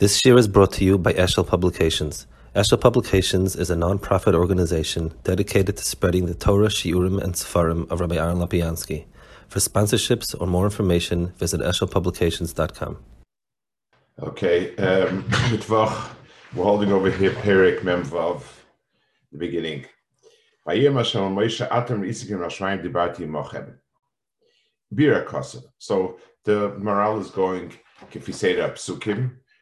This year is brought to you by Eshel Publications. Eshel Publications is a non-profit organization dedicated to spreading the Torah, Shiurim, and Sefarim of Rabbi Aaron Lopiansky. For sponsorships or more information, visit eshelpublications.com. Okay, um, we're holding over here Perik Memvav, the beginning. So the Maharal is going, if you say that, Psukim,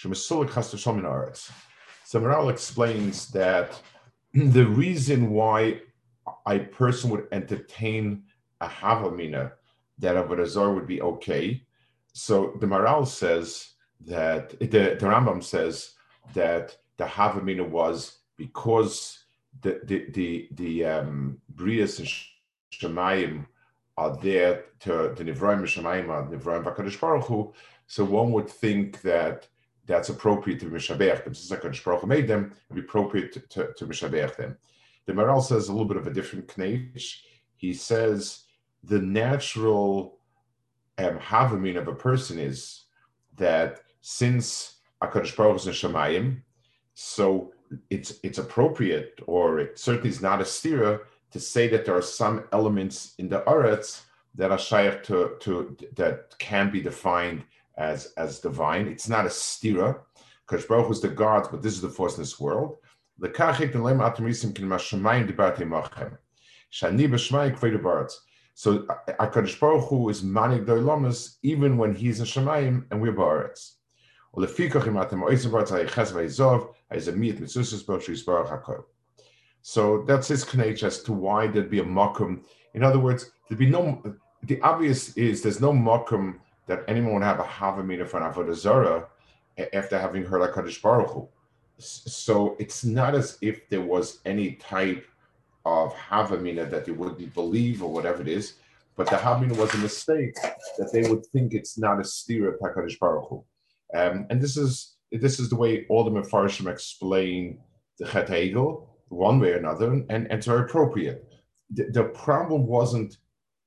So Maharal explains that the reason why a person would entertain a Havamina that Avodah Zarah would be okay. So the Maharal says that the, the Rambam says that the Havamina was because the the the, the um, Brias and Shemayim are there to the Nivraim Shemayim are Nivraim Baruch Hu. So one would think that that's appropriate to Mishabech them. Since Hakadosh Baruch Hu made them, it'd be appropriate to, to, to Mishabech them. The Maharal says a little bit of a different knech. He says the natural um, Havamin of a person is that since Akadosh Baruch is in Shemayim, so it's it's appropriate, or it certainly is not a stira, to say that there are some elements in the Aretz that are shaykh to, to that can be defined as as divine. It's not a stira. Akadosh Baruch is the God, but this is the force in this world. So uh, Akadosh Baruch Hu is manik doilamas even when he's in Shemayim and we're baratz. So that's his connection as to why there'd be a mokum. In other words, there'd be no. The obvious is there's no mokum that anyone would have a havamina for an avodah zara after having heard Hakadosh Baruch Hu. So it's not as if there was any type of havamina that they wouldn't believe or whatever it is, but the havamina was a mistake that they would think it's not a steer of Hakadosh Baruch Hu. Um, and this is this is the way all the Mefarshim explain the Chet HaEgel, one way or another, and, and it's very appropriate. The, the, problem wasn't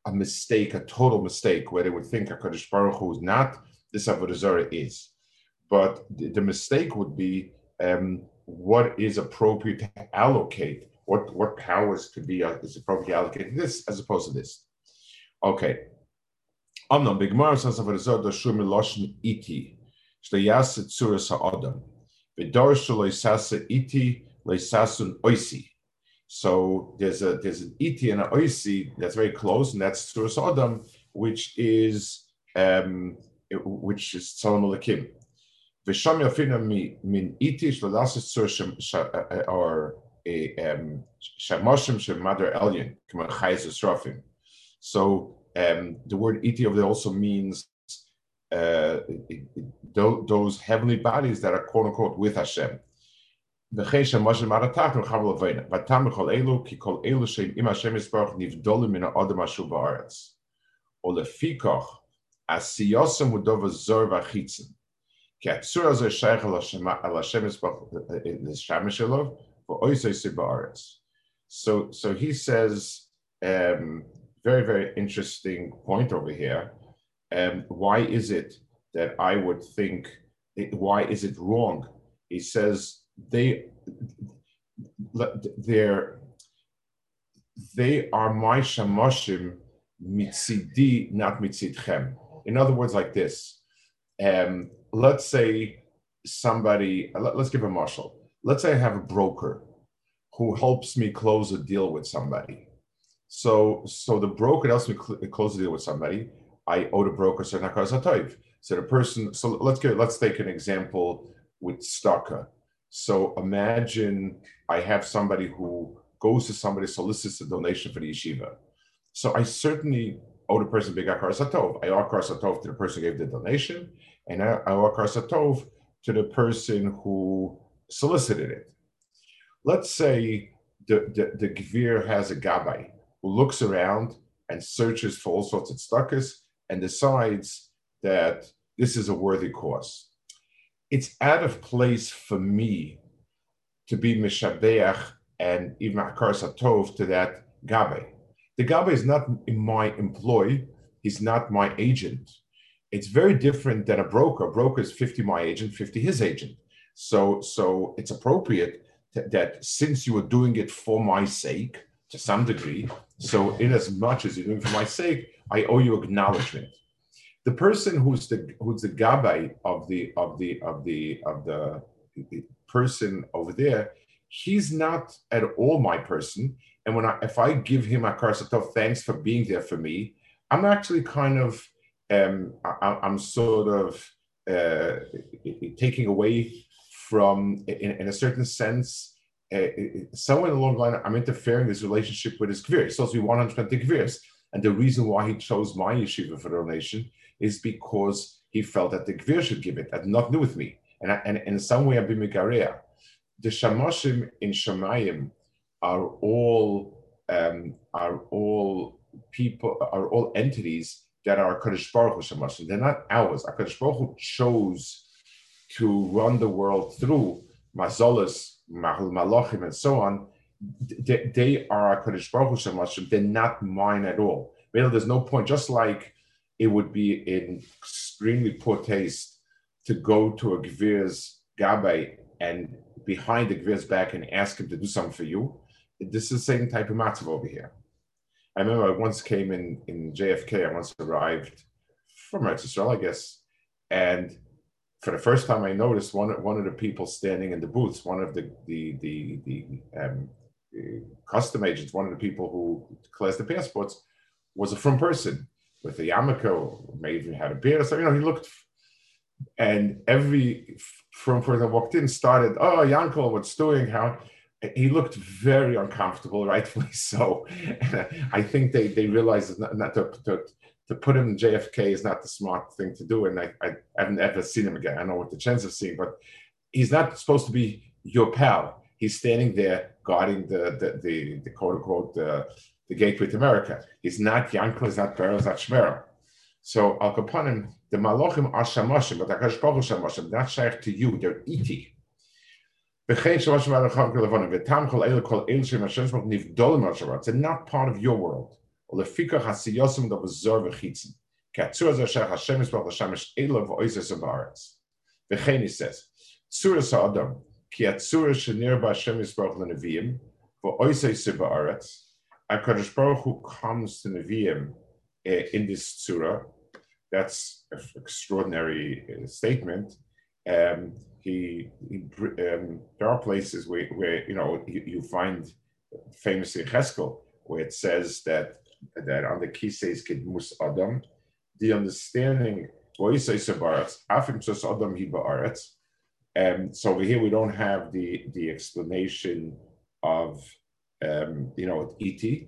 a mistake, a total mistake, where they would think HaKadosh Baruch Hu is not, this Avodah Zarah is. But the, the mistake would be um, what is appropriate to allocate, what, what powers could be uh, is appropriate to allocate this as opposed to this. Okay. Amnon, Bigmar says Avodah Zarah, Dashur Miloshin Iti. Shleyasa Tsuras Ha'adam. V'darshu Leisasa Iti Leisasun Oisi. So there's a there's an iti and an oisi that's very close, and that's Tsuras Adam, which is um, which is Salam Alakim. V'sham yafina min iti shlalasa tzur or a shamoshim shemadar elyon k'ma chayz esrafim. So um, the word iti over there also means uh, those heavenly bodies that are quote unquote with Hashem. עשייסם הוא דובר זור והחיצן. כי הצור הזה שייך על השם לשמש שלו, ואוי זה בארץ. So, so he says, um, very, very interesting point over here um, why is it that I would think, why is it wrong? He says they, they're, they are my shamoshim mitzidi, not mitzidchem. In other words, like this. Um, let's say somebody, let, us give a marshal. Let's say I have a broker who helps me close a deal with somebody. So, so the broker helps me cl- close a deal with somebody I owe the broker certain So the person, so let's get, let's take an example with staka. So imagine I have somebody who goes to somebody, solicits a donation for the yeshiva. So I certainly owe the person big akar satov. I owe akar satov to the person who gave the donation, and I owe akar satov to the person who solicited it. Let's say the, the, the Gvir has a Gabbai who looks around and searches for all sorts of stuckers and decides that this is a worthy cause. It's out of place for me to be Mishabeach and even Akar Satov to that Gabe. The Gabe is not in my employ, he's not my agent. It's very different than a broker. A broker is 50 my agent, 50 his agent. So, so it's appropriate that since you are doing it for my sake, to some degree, so in as much as you're doing it for my sake, I owe you acknowledgement. The person who's the who's the gabbai of the of the of the of the person over there, he's not at all my person. And when I if I give him a karsatov, thanks for being there for me, I'm actually kind of um, I, am sort of uh, taking away from, in, in a certain sense, uh, somewhere along the line, I'm interfering his relationship with his kvir. He's supposed to be 100% kvirs. And the reason why he chose my yeshiva for the donation is because he felt that the kvir should give it, had nothing do with me. And, I, and, and in some way, I've been. The shamoshim in Shemayim are all um, are all people are all entities that are Kaddish Baruch Hu shamoshim. They're not ours. Kaddish Baruch Hu chose to run the world through mazolas, mahul malachim, and so on, they, they are Kaddish Baruch Hu Shemashim. They're not mine at all. Really, there's no point. Just like it would be in extremely poor taste to go to a Gvir's Gabe and behind the Gvir's back and ask him to do something for you. This is the same type of matzav over here. I remember I once came in in JFK. I once arrived from Israel, I guess, and for the first time, I noticed one one of the people standing in the booths, one of the the the, the, um, custom agents, one of the people who declares the passports, was a from person with a yarmulke, maybe had a beard. So you know, he looked, and every from person that walked in started, "Oh, Yankel, what's doing? How?" He looked very uncomfortable, rightfully so. I think they they realized not, not to, to to put him in JFK is not the smart thing to do. And I, I, haven't ever seen him again. I know what the chance of seeing, but he's not supposed to be your pal. He's standing there guarding the the the, the quote unquote the, the gateway to America. It's not Yankel, it's not Pharaoh, it's not Shmero. So Al Kaponim, the Malachim are Shamoshim, but Akash Baruch Shamoshim, not Shaykh to you, they're Iti. They're not part of your world. V'chein he says, Tzuras ha'adam, ki atzura shenir ba'Hashem yisbarach l'neviim, v'oisei siba'aretz, HaKadosh Baruch Hu comes to Nevi'im uh, in this surah. That's an extraordinary uh, statement. Um, he, he um, there are places where, where you know you, you find famously Cheskel where it says that that on the says Kidmus Adam, the understanding um, so over here we don't have the the explanation of um, you know et.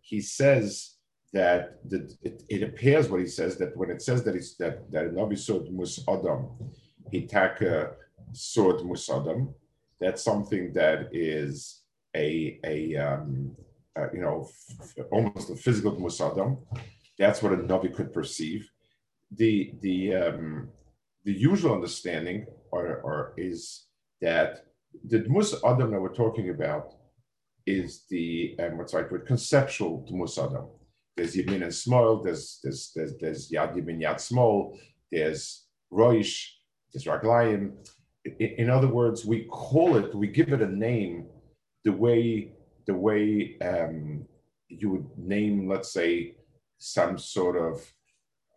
he says that the, it, it, appears what he says that when it says that it's that that Nabi Sod Mus Adam, Hitaka Sod Mus Adam, that's something that is a a um, uh, you know, f- almost a physical musadam. That's what a navi could perceive. The the um, the usual understanding or, or is that the mus adam that we're talking about is the um, what's right word conceptual adam. There's yamin and small. There's there's there's, there's yad yamin yad small. There's roish. There's raglayim. In, in other words, we call it, we give it a name the way the way um, you would name, let's say, some sort of,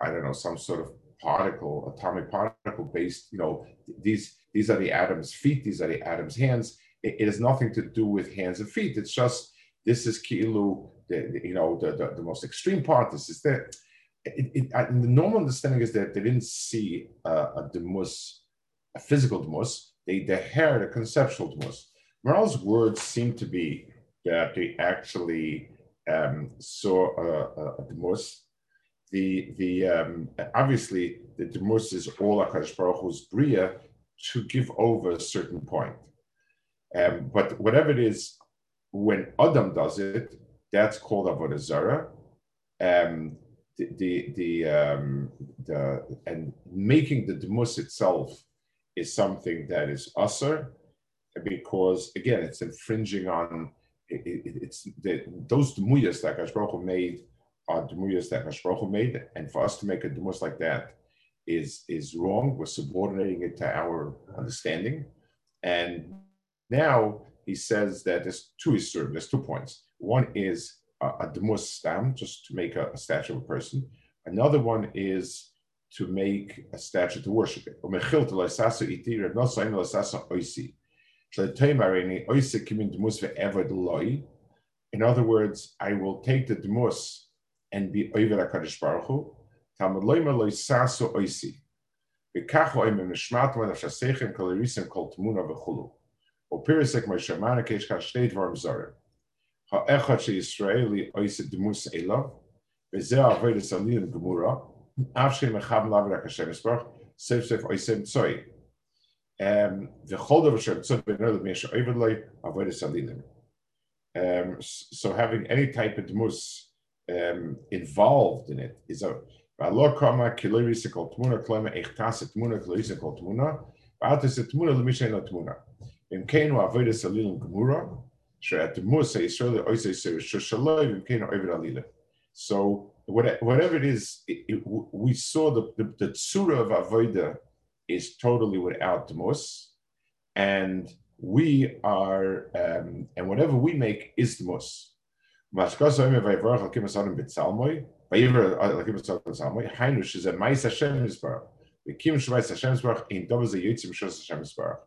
I don't know, some sort of particle, atomic particle based, you know, these these are the atom's feet, these are the atom's hands. It, it has nothing to do with hands and feet. It's just this is ki'ilu, the, you know, the, the, the, most extreme part. This is that. It, it, the normal understanding is that they didn't see uh, a demus, a physical demus. They, they heard a conceptual demus. Maharal's words seem to be that they actually um, saw a, a, demus. The the um, obviously the demus is all Hakadosh Baruch Hu's bria to give over a certain point. Um, but whatever it is, when Adam does it, that's called avodah zarah. Um, the the the, um, the and making the demus itself is something that is usher because again it's infringing on it, it, it's the, those demuyas that Hashbaruch made are demuyas that Hashbaruch made, and for us to make a demus like that is is wrong. We're subordinating it to our understanding, and now he says that there's two isurim. There's two points. One is a, a demus stam, just to make a, a, statue of a person. Another one is to make a statue to worship it. In other words, I will take the demus and be over HaKadosh Baruch Hu. Talmud loimer loy sasu oisi. V'kach loim mishmat man afshasechem kol erisim kol tmuna v'chulu. O pirisek mo shamana kesh kach dvarim zorim. Ha'echad elav. Salim gemura. Av shem echab lavar HaKashem Yisbarach. Sef sef oisim tzoi. Um, so having any type of demus um, involved in it is a V'alo kama tmuna tmuna tmuna tmuna tmuna im gemura ha'yisraeli oisei sir shoshaloi im so whatever it is, it, it, we saw the, the, the tsura of avodah is totally without the mus, and we are, um, and whatever we make is the mus. Is a Mais Hashem Yisbarach. Vikim Shemais Hashem Yisbarach in Dov ze Yitzim Shos Hashem Yisbarach.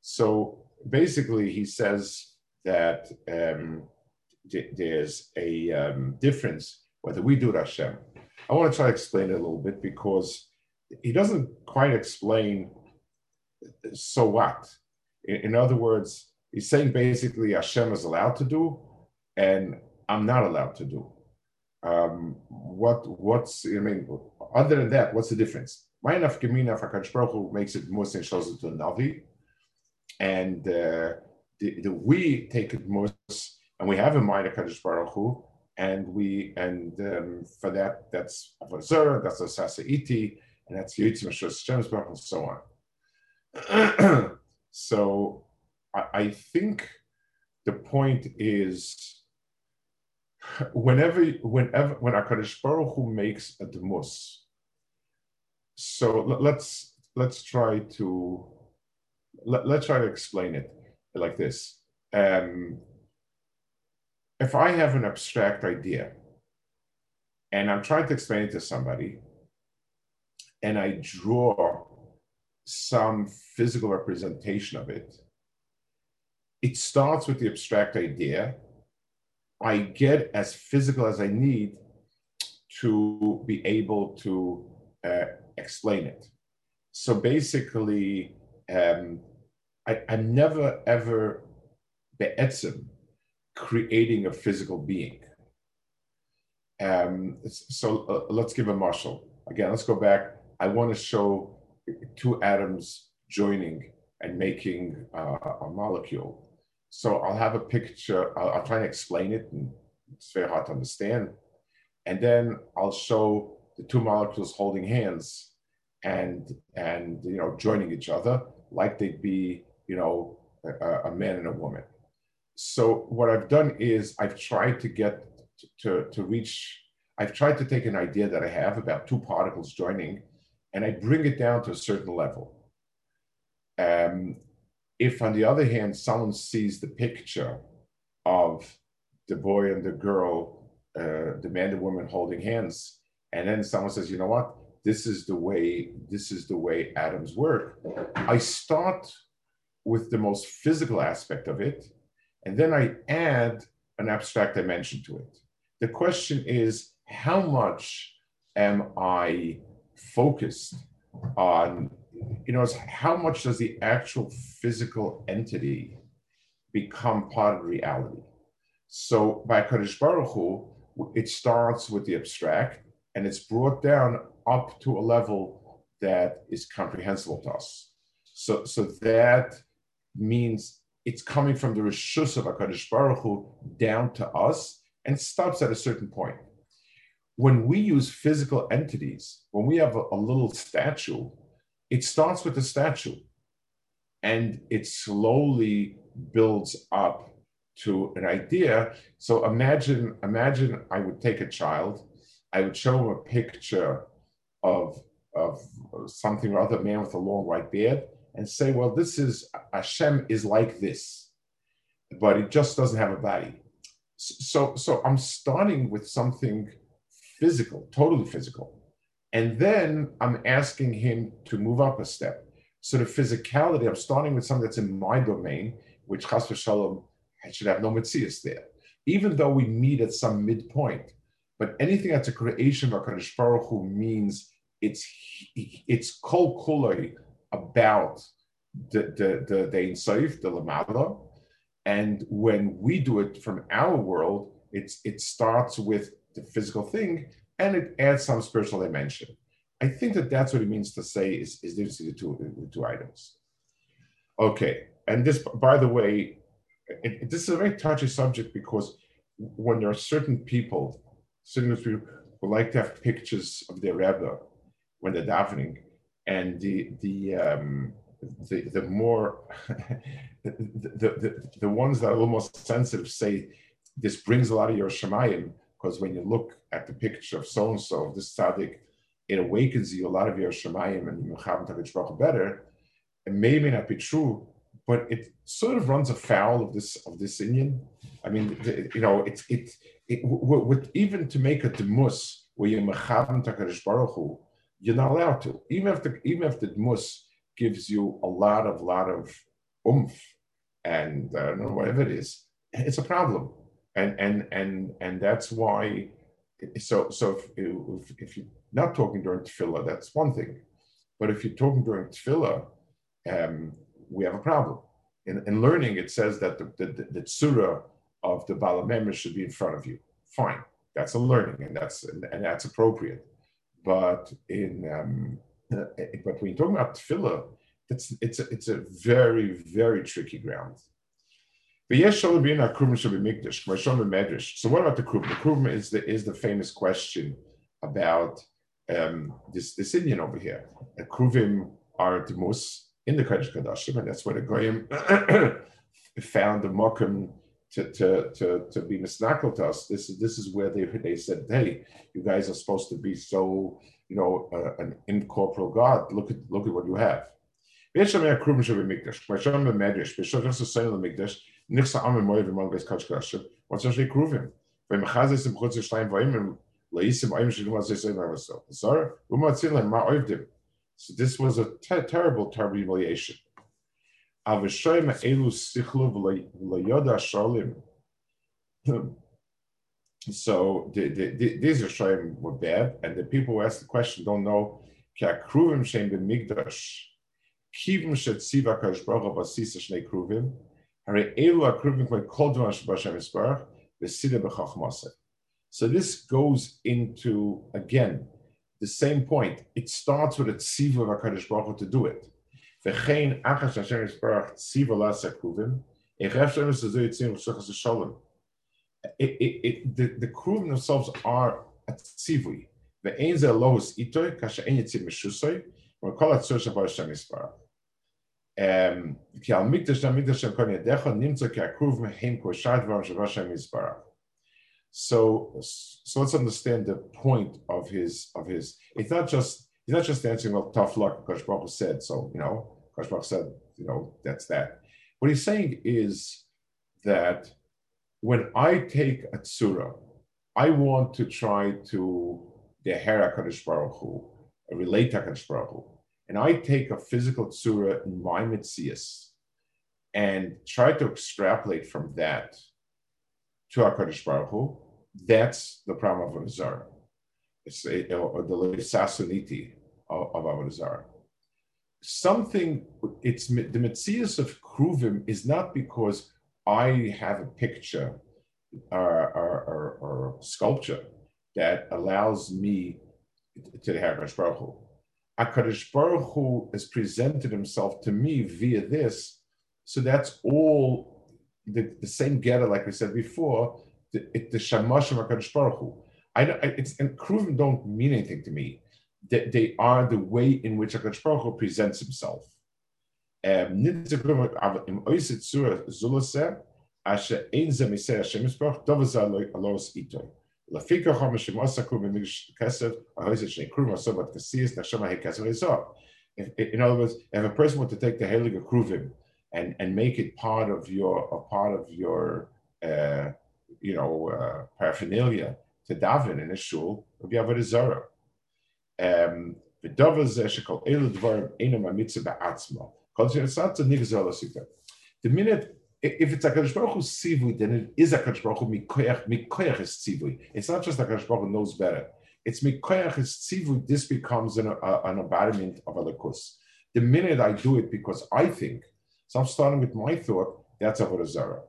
So basically, he says that um, there's a um, difference whether we do it Hashem I want to try to explain it a little bit because he doesn't quite explain so what. In, in other words, he's saying basically Hashem is allowed to do, and I'm not allowed to do. Um, what what's I mean? Other than that, what's the difference? My enough Gemina Hakadosh makes it Muslim shows it to Navi, and uh, the, the, we take it most, and we have a mind Hakadosh Baruch Hu, and we and um, for that that's Avodah that's a Sasaiti, and that's Yitzim Shemsbach, and so on. so I, I, think the point is whenever whenever when Hakadosh Baruch Hu makes a demus. So let's let's try to let, us try to explain it like this. Um, if I have an abstract idea and I'm trying to explain it to somebody, and I draw some physical representation of it, it starts with the abstract idea. I get as physical as I need to be able to uh, explain it. So basically, um, I, am never ever be'etzim creating a physical being. Um, so uh, let's give a marshal. Again, let's go back. I want to show two atoms joining and making uh, a molecule. So I'll have a picture, I'll, I'll, try and explain it, and it's very hard to understand. And then I'll show the two molecules holding hands and and you know joining each other like they'd be you know a, a man and a woman so what I've done is I've tried to get to, to reach, I've tried to take an idea that I have about two particles joining and I bring it down to a certain level. Um, if on the other hand, someone sees the picture of the boy and the girl, uh, the man and woman holding hands, and then someone says, you know what, this is the way this is the way atoms work. I start with the most physical aspect of it, and then I add an abstract dimension to it. The question is, how much am I focused on, you know, how much does the actual physical entity become part of reality? So by Kaddish Baruch Hu, it starts with the abstract and it's brought down up to a level that is comprehensible to us. So, so that means it's coming from the Rishus of HaKadosh Baruch Hu down to us and stops at a certain point. When we use physical entities, when we have a, a little statue, it starts with the statue and it slowly builds up to an idea. So imagine, imagine I would take a child, I would show him a picture of, of something or other man with a long white beard, and say, well, this is Hashem is like this, but it just doesn't have a body. So, so I'm starting with something physical, totally physical. And then I'm asking him to move up a step. So the physicality, I'm starting with something that's in my domain, which Chas v'shalom should have no mitzias there. Even though we meet at some midpoint, but anything that's a creation of HaKadosh Baruch Hu means it's it's kol kuloi about the the the, the Insaif, the Lamala. And when we do it from our world, it's it starts with the physical thing and it adds some spiritual dimension. I think that that's what it means to say is, is the two, the two items. Okay, and this, by the way, it, this is a very touchy subject because when there are certain people, certain people who like to have pictures of their Rebbe when they're davening, and the the um, the, the more the, the, the, ones that are a little more sensitive say this brings a lot of your shemayim because when you look at the picture of so and so, of this tzaddik, it awakens you a lot of your shemayim and you have better. It may, may not be true, but it sort of runs afoul of this of this Indian. I mean, the, you know, it's it, it, with even to make a demus where you're mechavan Takarish Baruch you're not allowed to. Even if the even if the demus gives you a lot of lot of oomph and uh, know, whatever it is, it's a problem. And and and and that's why. So so if, if, if you're not talking during tefillah, that's one thing. But if you're talking during tefillah, um, we have a problem. In, in learning, it says that the, the, the, tzura of the balamem should be in front of you. Fine, that's a learning, and that's and, and that's appropriate. But in um, uh, but when you're talking about tefillah, it's it's a, it's a very very tricky ground. So what about the kruvim? The kruvim is the is the famous question about um, this this Indian over here. The kruvim are the most in the Kodesh Kadashim, and that's where the goyim found the mokum to, to, to, to be misnakal to us. This is this is where they they said, hey, you guys are supposed to be so you know uh, an incorporeal God. Look at look at what you have. Oivdim. So this was a ter- terrible, terrible humiliation. So the, the, the, these Rishonim were bad, and the people who asked the question don't know. So this goes into again the same point. It starts with a tziva of HaKadosh Baruch Hu to do it. V'chein achas Hashem Yisbarach tziva lasa kruvim, echef shem yitzazoi yitzim v'shachas shalom. The, the kruvim themselves are a tzivui. Ve'ein ze lohus itoy, kasha ein yitzim meshusoi, v'kol atzor shabar Hashem Yisbarach. כי על מקדש המקדש של כל ידיך נמצא כי הכרוב מהם כל שאר דברים של השם יזברך. So, so let's understand the point of his of his. It's not just he's not just answering well, tough luck because Baruch said so. You know, because Baruch said, you know, that's that. What he's saying is that when I take a tzura, I want to try to the Kadosh Baruch Hu, relate to HaKadosh Baruch Hu, and I take a physical tsura in my mitzias and try to extrapolate from that to HaKadosh Baruch Hu, that's the problem of Avodah It's a, or the sasuniti of, of Avodah Something, it's the mitzias of Kruvim is not because I have a picture or, or, or, or sculpture that allows me to the HaKadosh Baruch Hu. HaKadosh Baruch Hu has presented himself to me via this, so that's all the, the same getter, like we said before, the, the Shamash of HaKadosh Baruch Hu. I, it's, and Kruvim don't mean anything to me. They, they are the way in which HaKadosh Baruch Hu presents himself. Um. In other words, if a person were to take the Heilige Kruvim and, and make it part of your a part of your uh, you know uh, paraphernalia to daven in a shul, be avodah zara. Um, the minute if it's a Kadosh Baruch Hu sivui, then it is a Kadosh Baruch Hu mikoyach. Mikoyach is tzivui. It's not just a Kadosh Baruch Hu knows better. It's mikoyach is tzivui. This becomes an, a, an embodiment of a lakus. The minute I do it because I think, so I'm starting with my thought. That's avodah zara.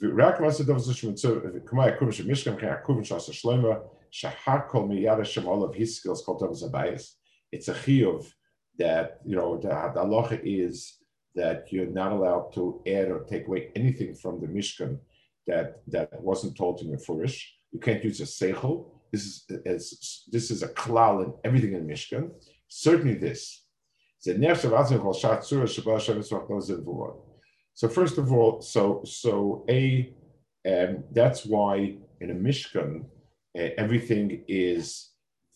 Rak masa dov zushim tzu kumay kum shem mishkan kaya kum shas shloima shahar kol miyad shem all of his skills called dov zabayis. It's a chiyuv that you know the halacha is that you're not allowed to add or take away anything from the mishkan that that wasn't told to Mefurish. You can't use a seichel. This is as this is a klal in everything in Mishkan. Certainly this. So first of all, so so a um, that's why in a Mishkan uh, everything is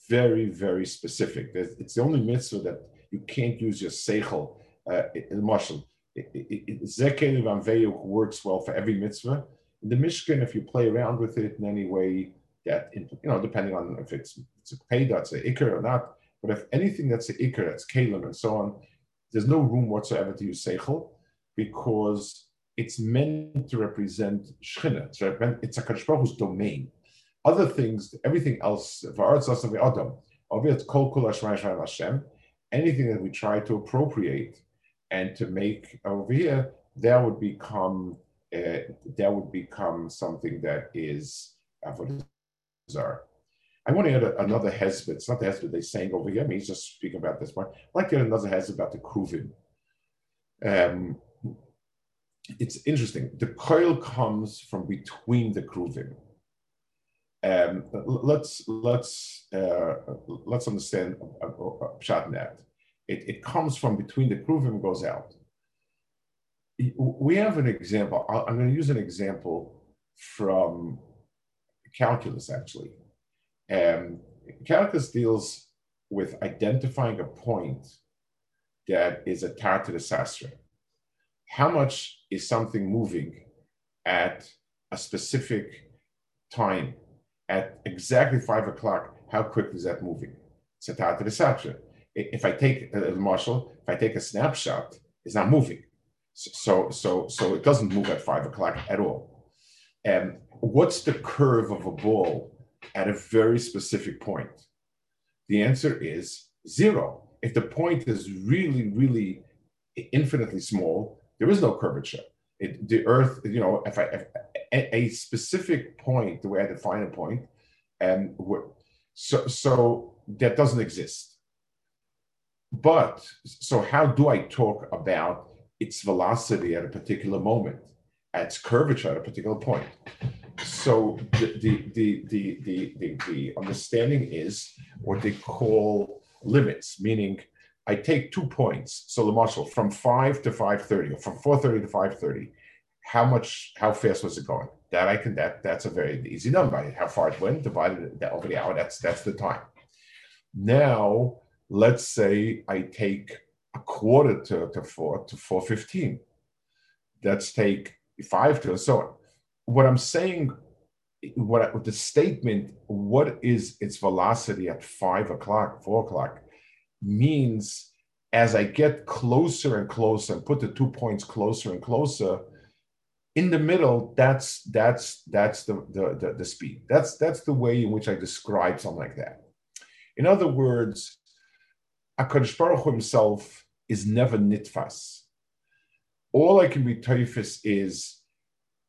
very very specific. It's the only mitzvah that you can't use your seichel uh, Marshall, Zekel Vanveyu works well for every mitzvah. In the Mishkan, if you play around with it in any way, that you know, depending on if it's it's a pay that's a ikr or not, but if anything that's a ikr, that's kalim and so on, there's no room whatsoever to use seichel because it's meant to represent shchina. It's, it's a domain. Other things, everything else, anything that we try to appropriate and to make over here that would become uh, that would become something that is bizarre. I want to add a, another hezbit. It's not the hezbit they're saying over here. I mean, he's just speaking about this one. I'd like to add another hezbit about the kruvim. Um, it's interesting. The coil comes from between the kruvim. Um, let's let's uh, let's understand uh, uh, Shatnat it, it comes from between the kruvim and goes out. We have an example. I'm going to use an example from calculus, actually. Um, calculus deals with identifying a point that is attached to the sastra. How much is something moving at a specific time? At exactly five o'clock, how quickly is that moving? It's attached to the sastra if I take uh, Marshall, if I take a snapshot, it's not moving. So, so, so it doesn't move at five o'clock at all. And what's the curve of a ball at a very specific point? The answer is zero. If the point is really, really infinitely small, there is no curvature. It, the Earth, you know, if I if a, a, specific point, the way I define a point, um, and so so that doesn't exist. But so how do I talk about its velocity at a particular moment, its curvature at a particular point? So the the the the the, the, the understanding is what they call limits, meaning I take two points. So the marshal from five to five thirty, or from four thirty to five thirty. How much? How fast was it going? That I can. That that's a very easy number. How far it went divided that over the hour. That's that's the time. Now let's say I take a quarter to, to four to 415. Let's take five to so on. What I'm saying, what the statement, what is its velocity at five o'clock, four o'clock? means as I get closer and closer and put the two points closer and closer, in the middle, that's that's that's the, the, the, the speed. That's that's the way in which I describe something like that. In other words, Akadosh Baruch Hu himself is never nitfas. All I can be typhus is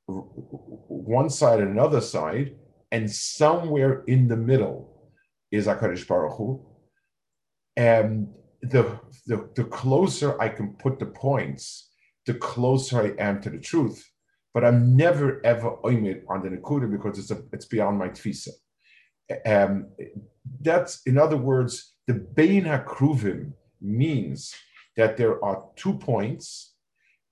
one side and another side, and somewhere in the middle is Akadosh Baruch Hu. And the, the, the closer I can put the points, the closer I am to the truth. But I'm never ever oimid on the Nakuda because it's a, it's beyond my tfisa. Um, that's in other words, the Bein Hakruvim means that there are two points,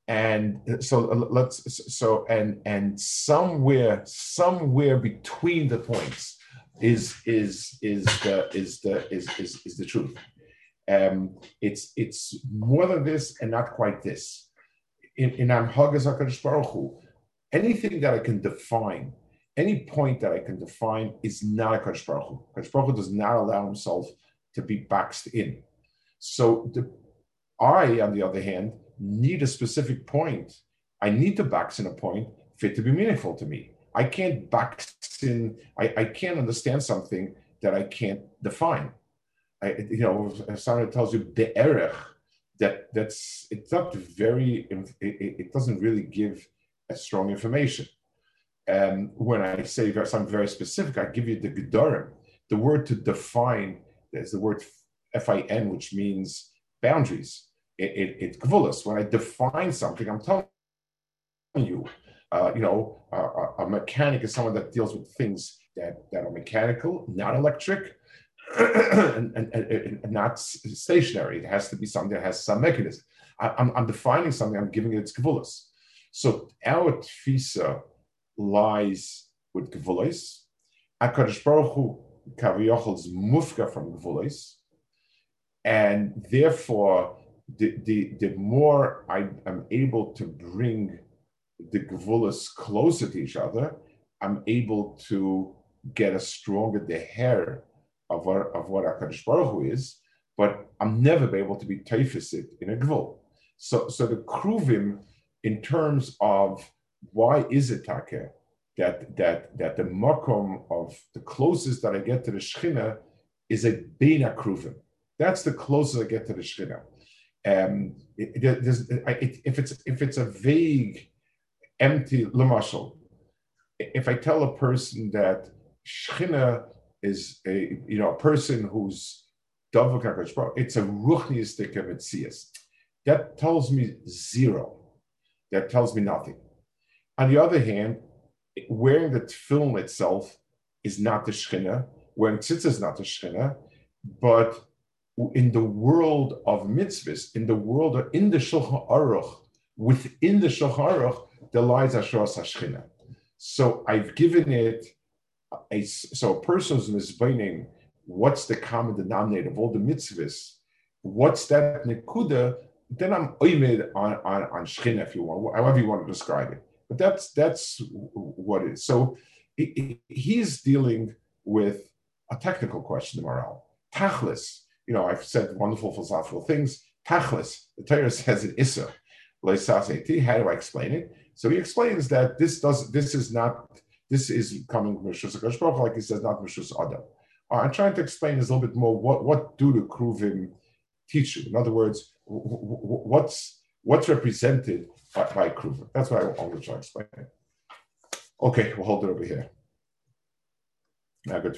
and so uh, let's so and and somewhere somewhere between the points is is is the is the is is, is the truth. Um, it's it's more than this and not quite this. In in Baruch anything that I can define, any point that I can define is not a Kadosh Baruch Hu. Baruch Hu does not allow himself to be boxed in. So the, I, on the other hand, need a specific point. I need to box in a point for it to be meaningful to me. I can't box in, I, I can't understand something that I can't define. I, you know, if someone tells you the erech, that that's it's not very it, it, doesn't really give a strong information. And when I say something very specific, I give you the gedarim. The word to define is the word fin, which means boundaries. It, it, it's gvulas. When I define something, I'm telling you, uh, you know, uh, a mechanic is someone that deals with things that, that are mechanical, not electric, and, and, and, not stationary. It has to be something that has some mechanism. I, am defining something, I'm giving it its gevulas. So our tfisa lies with gevulas. HaKadosh Baruch Hu kaviyochel's mufka from gevulas. And therefore, the, the, the more I am able to bring the gevulas closer to each other, I'm able to get a stronger deher of what of what Hakadosh Baruch Hu is, but I'm never be able to be teifisit in a gvul. So so the kruvim in terms of why is it take that that that the makom of the closest that I get to the shechina is a bina kruvim. That's the closest I get to the shechina. Um, it, it, if it's if it's a vague, empty lemashal, if I tell a person that Shechina is a you know a person who's it's a ruchnistic metzias. That tells me zero. That tells me nothing. On the other hand, wearing the film itself is not the shchina. Wearing tzitz is not the shchina, but in the world of mitzvahs, in the world of in the shulchan aruch, within the shulchan aruch, there lies ashras hashchina. So I've given it a, so a person's misbaining, what's the common denominator of all the mitzvahs? What's that nekuda? Then I'm oimed on, on, on if you want, however you want to describe it. But that's that's what it is. So he's dealing with a technical question, the Maharal. Tachlis, you know, I've said wonderful philosophical things. Tachlis, the Torah says in Issa, how do I explain it? So he explains that this does this is not this is coming from Mishus Baruch like he says, not Mishus Adam. Uh, I'm trying to explain this a little bit more. What what do the Kruvim teach you? In other words, what's what's represented by, by Kruvim? That's what I, want to try to explain. Okay, we'll hold it over here. Now, good.